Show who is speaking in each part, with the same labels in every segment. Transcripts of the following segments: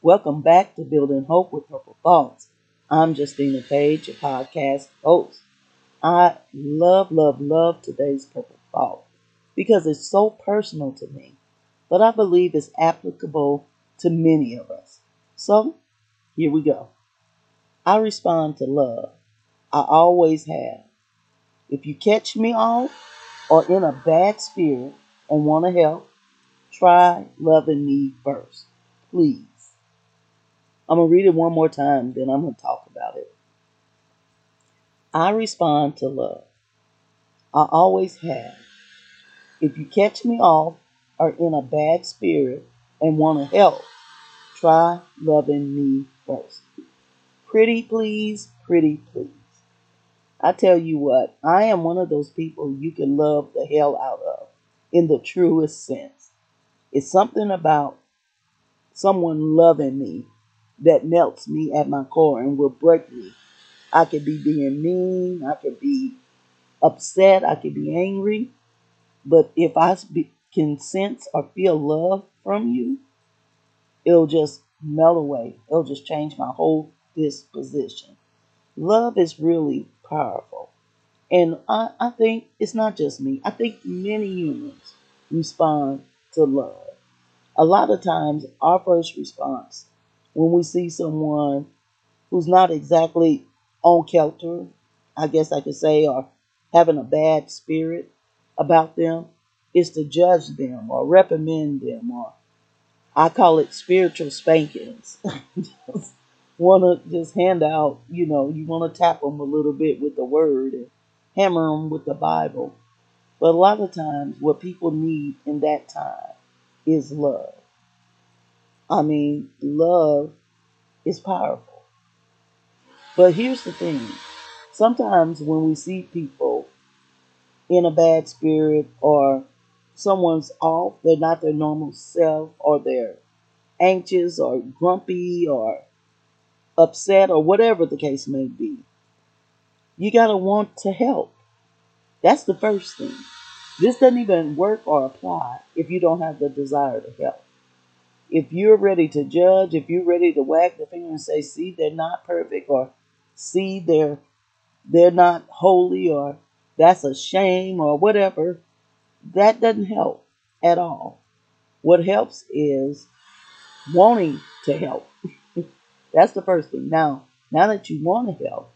Speaker 1: Welcome back to Building Hope with Purple Thoughts. I'm Justina Page, your podcast host. I love, love, love today's Purple Thought because it's so personal to me, but I believe it's applicable to many of us. So, here we go. I respond to love. I always have. If you catch me off or in a bad spirit and want to help, try loving me first. Please. I'm going to read it one more time, then I'm going to talk about it. I respond to love. I always have. If you catch me off or in a bad spirit and want to help, try loving me first. Pretty please, pretty please. I tell you what, I am one of those people you can love the hell out of in the truest sense. It's something about someone loving me that melts me at my core and will break me. I could be being mean, I could be upset, I could be angry, but if I can sense or feel love from you, it'll just melt away. It'll just change my whole disposition. Love is really powerful. And I, I think it's not just me. I think many humans respond to love. A lot of times, our first response when we see someone who's not exactly on kilter, I guess I could say, or having a bad spirit about them, is to judge them or reprimand them, or I call it spiritual spankings. want to just hand out, you know, you want to tap them a little bit with the word and hammer them with the Bible. But a lot of times, what people need in that time is love. I mean, love is powerful. But here's the thing sometimes when we see people in a bad spirit or someone's off, they're not their normal self, or they're anxious or grumpy or upset or whatever the case may be, you got to want to help. That's the first thing. This doesn't even work or apply if you don't have the desire to help. If you're ready to judge, if you're ready to wag the finger and say, see, they're not perfect, or see, they're they're not holy, or that's a shame, or whatever, that doesn't help at all. What helps is wanting to help. That's the first thing. Now, now that you want to help,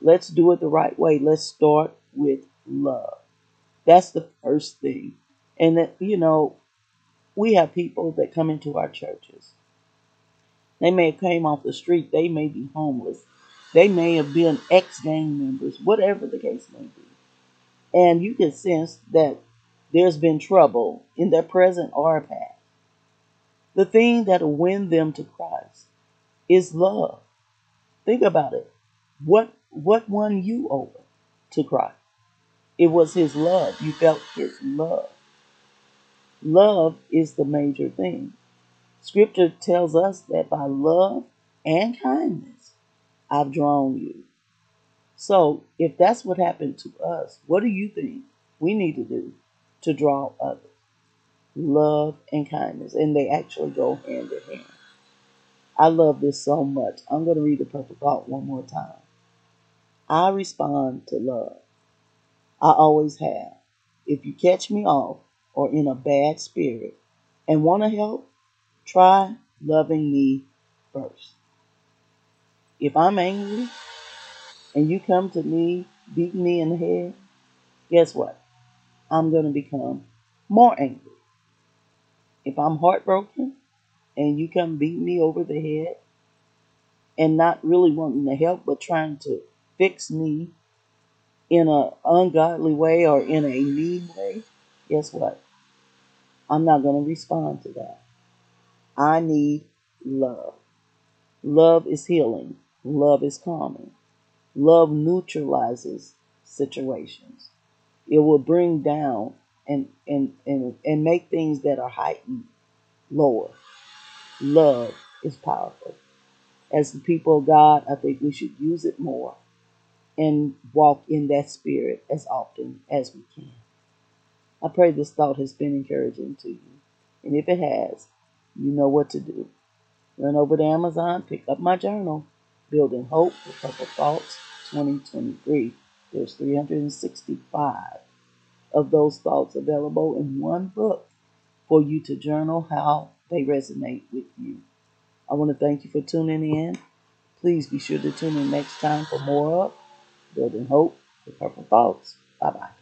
Speaker 1: let's do it the right way. Let's start with love. That's the first thing. And that, you know, we have people that come into our churches. They may have came off the street. They may be homeless. They may have been ex-gang members, whatever the case may be. And you can sense that there's been trouble in their present or past. The thing that'll win them to Christ is love. Think about it. What what won you over to Christ? It was his love. You felt his love. Love is the major thing. Scripture tells us that by love and kindness I've drawn you. So, if that's what happened to us, what do you think we need to do to draw others? Love and kindness. And they actually go hand in hand. I love this so much. I'm going to read the purple thought one more time. I respond to love. I always have. If you catch me off or in a bad spirit and want to help, try loving me first. If I'm angry and you come to me, beat me in the head, guess what? I'm going to become more angry. If I'm heartbroken and you come beat me over the head and not really wanting to help but trying to fix me in an ungodly way or in a mean way, guess what? I'm not going to respond to that. I need love. Love is healing. Love is calming. Love neutralizes situations. It will bring down and, and, and, and make things that are heightened lower. Love is powerful. As the people of God, I think we should use it more and walk in that spirit as often as we can. I pray this thought has been encouraging to you. And if it has, you know what to do. Run over to Amazon, pick up my journal, Building Hope with Purple Thoughts 2023. There's 365 of those thoughts available in one book for you to journal how they resonate with you. I want to thank you for tuning in. Please be sure to tune in next time for more of Building Hope with Purple Thoughts. Bye bye.